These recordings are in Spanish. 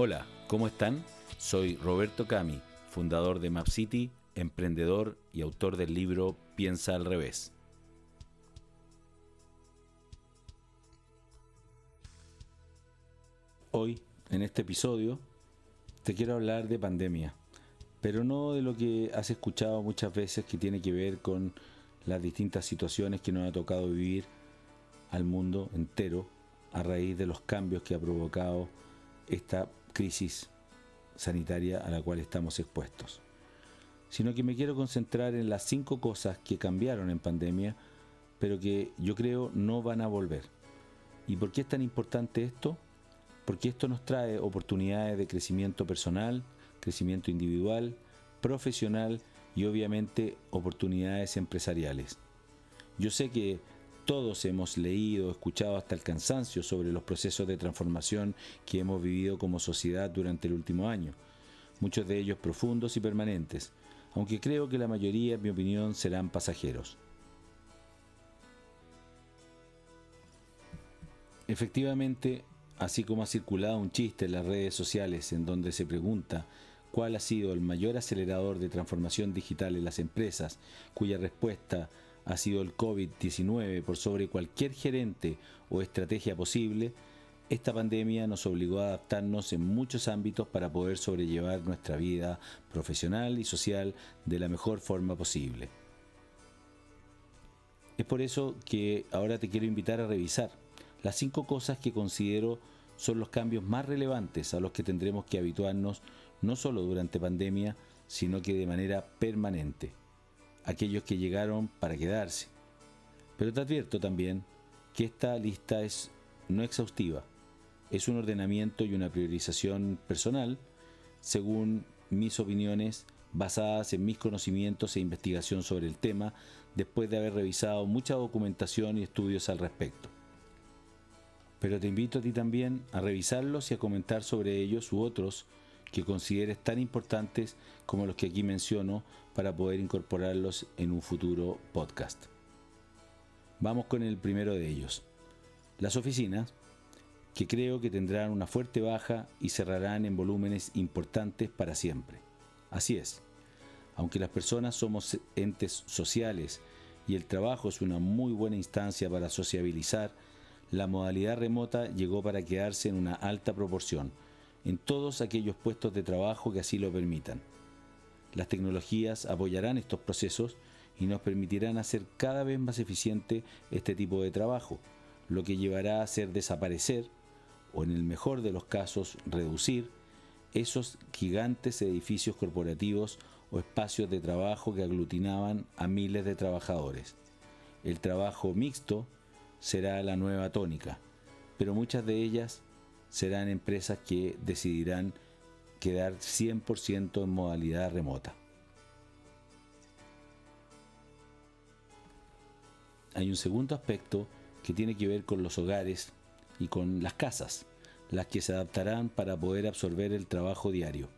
Hola, ¿cómo están? Soy Roberto Cami, fundador de MapCity, emprendedor y autor del libro Piensa al revés. Hoy, en este episodio, te quiero hablar de pandemia, pero no de lo que has escuchado muchas veces que tiene que ver con las distintas situaciones que nos ha tocado vivir al mundo entero a raíz de los cambios que ha provocado esta crisis sanitaria a la cual estamos expuestos, sino que me quiero concentrar en las cinco cosas que cambiaron en pandemia, pero que yo creo no van a volver. ¿Y por qué es tan importante esto? Porque esto nos trae oportunidades de crecimiento personal, crecimiento individual, profesional y obviamente oportunidades empresariales. Yo sé que todos hemos leído, escuchado hasta el cansancio sobre los procesos de transformación que hemos vivido como sociedad durante el último año, muchos de ellos profundos y permanentes, aunque creo que la mayoría, en mi opinión, serán pasajeros. Efectivamente, así como ha circulado un chiste en las redes sociales en donde se pregunta cuál ha sido el mayor acelerador de transformación digital en las empresas, cuya respuesta ha sido el COVID-19 por sobre cualquier gerente o estrategia posible, esta pandemia nos obligó a adaptarnos en muchos ámbitos para poder sobrellevar nuestra vida profesional y social de la mejor forma posible. Es por eso que ahora te quiero invitar a revisar las cinco cosas que considero son los cambios más relevantes a los que tendremos que habituarnos no solo durante pandemia, sino que de manera permanente aquellos que llegaron para quedarse. Pero te advierto también que esta lista es no exhaustiva, es un ordenamiento y una priorización personal según mis opiniones basadas en mis conocimientos e investigación sobre el tema después de haber revisado mucha documentación y estudios al respecto. Pero te invito a ti también a revisarlos y a comentar sobre ellos u otros que consideres tan importantes como los que aquí menciono para poder incorporarlos en un futuro podcast. Vamos con el primero de ellos. Las oficinas, que creo que tendrán una fuerte baja y cerrarán en volúmenes importantes para siempre. Así es, aunque las personas somos entes sociales y el trabajo es una muy buena instancia para sociabilizar, la modalidad remota llegó para quedarse en una alta proporción, en todos aquellos puestos de trabajo que así lo permitan. Las tecnologías apoyarán estos procesos y nos permitirán hacer cada vez más eficiente este tipo de trabajo, lo que llevará a hacer desaparecer, o en el mejor de los casos reducir, esos gigantes edificios corporativos o espacios de trabajo que aglutinaban a miles de trabajadores. El trabajo mixto será la nueva tónica, pero muchas de ellas serán empresas que decidirán quedar 100% en modalidad remota. Hay un segundo aspecto que tiene que ver con los hogares y con las casas, las que se adaptarán para poder absorber el trabajo diario.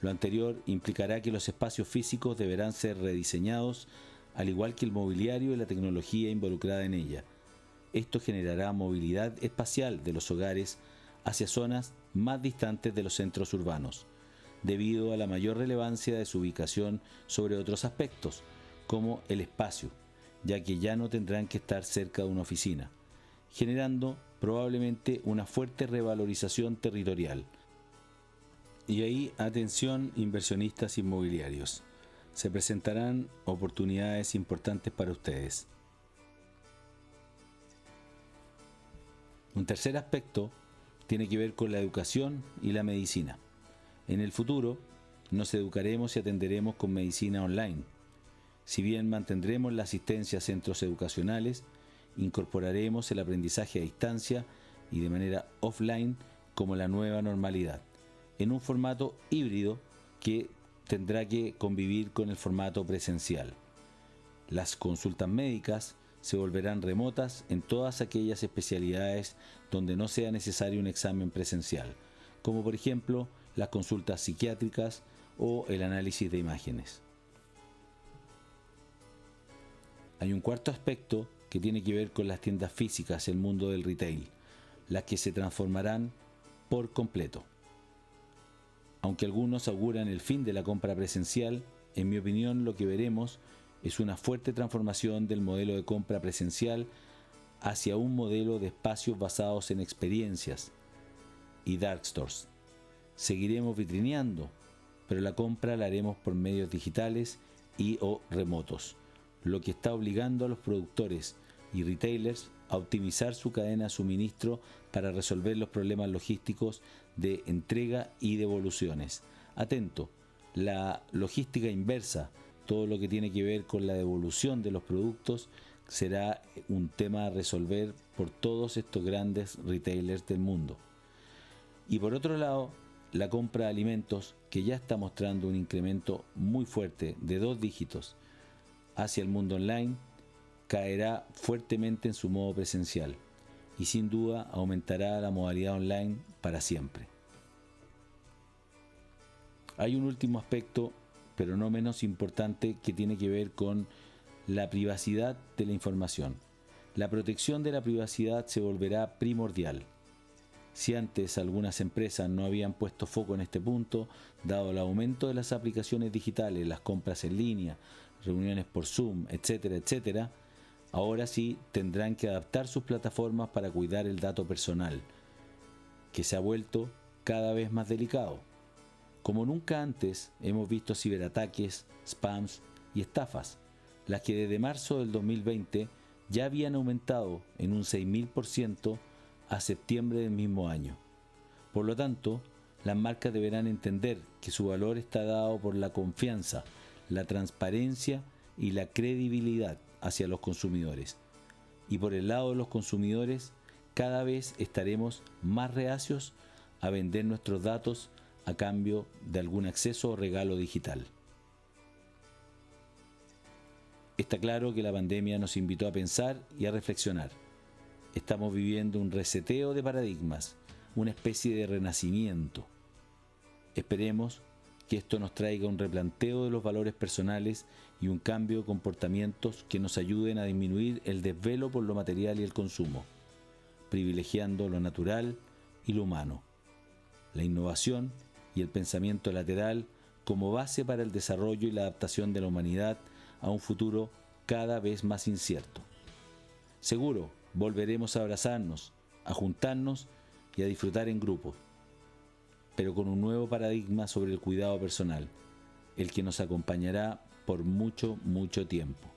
Lo anterior implicará que los espacios físicos deberán ser rediseñados, al igual que el mobiliario y la tecnología involucrada en ella, esto generará movilidad espacial de los hogares hacia zonas más distantes de los centros urbanos, debido a la mayor relevancia de su ubicación sobre otros aspectos, como el espacio, ya que ya no tendrán que estar cerca de una oficina, generando probablemente una fuerte revalorización territorial. Y ahí, atención inversionistas inmobiliarios, se presentarán oportunidades importantes para ustedes. Un tercer aspecto tiene que ver con la educación y la medicina. En el futuro nos educaremos y atenderemos con medicina online. Si bien mantendremos la asistencia a centros educacionales, incorporaremos el aprendizaje a distancia y de manera offline como la nueva normalidad, en un formato híbrido que tendrá que convivir con el formato presencial. Las consultas médicas se volverán remotas en todas aquellas especialidades donde no sea necesario un examen presencial, como por ejemplo las consultas psiquiátricas o el análisis de imágenes. Hay un cuarto aspecto que tiene que ver con las tiendas físicas, el mundo del retail, las que se transformarán por completo. Aunque algunos auguran el fin de la compra presencial, en mi opinión lo que veremos es una fuerte transformación del modelo de compra presencial hacia un modelo de espacios basados en experiencias y dark stores. Seguiremos vitrineando, pero la compra la haremos por medios digitales y o remotos, lo que está obligando a los productores y retailers a optimizar su cadena de suministro para resolver los problemas logísticos de entrega y devoluciones. Atento, la logística inversa, todo lo que tiene que ver con la devolución de los productos, será un tema a resolver por todos estos grandes retailers del mundo. Y por otro lado, la compra de alimentos, que ya está mostrando un incremento muy fuerte de dos dígitos hacia el mundo online, caerá fuertemente en su modo presencial y sin duda aumentará la modalidad online para siempre. Hay un último aspecto, pero no menos importante, que tiene que ver con la privacidad de la información. La protección de la privacidad se volverá primordial. Si antes algunas empresas no habían puesto foco en este punto, dado el aumento de las aplicaciones digitales, las compras en línea, reuniones por Zoom, etcétera, etcétera, ahora sí tendrán que adaptar sus plataformas para cuidar el dato personal, que se ha vuelto cada vez más delicado. Como nunca antes hemos visto ciberataques, spams y estafas, las que desde marzo del 2020 ya habían aumentado en un 6.000% a septiembre del mismo año. Por lo tanto, las marcas deberán entender que su valor está dado por la confianza, la transparencia y la credibilidad hacia los consumidores. Y por el lado de los consumidores, cada vez estaremos más reacios a vender nuestros datos a cambio de algún acceso o regalo digital. Está claro que la pandemia nos invitó a pensar y a reflexionar. Estamos viviendo un reseteo de paradigmas, una especie de renacimiento. Esperemos que esto nos traiga un replanteo de los valores personales y un cambio de comportamientos que nos ayuden a disminuir el desvelo por lo material y el consumo, privilegiando lo natural y lo humano. La innovación y el pensamiento lateral como base para el desarrollo y la adaptación de la humanidad a un futuro cada vez más incierto. Seguro, volveremos a abrazarnos, a juntarnos y a disfrutar en grupo, pero con un nuevo paradigma sobre el cuidado personal, el que nos acompañará por mucho, mucho tiempo.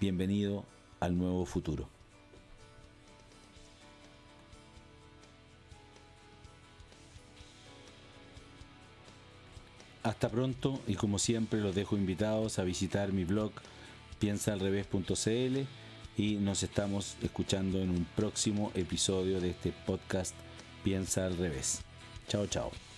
Bienvenido al nuevo futuro. Hasta pronto y como siempre los dejo invitados a visitar mi blog piensaalrevés.cl y nos estamos escuchando en un próximo episodio de este podcast Piensa al revés. Chao, chao.